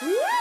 Woo!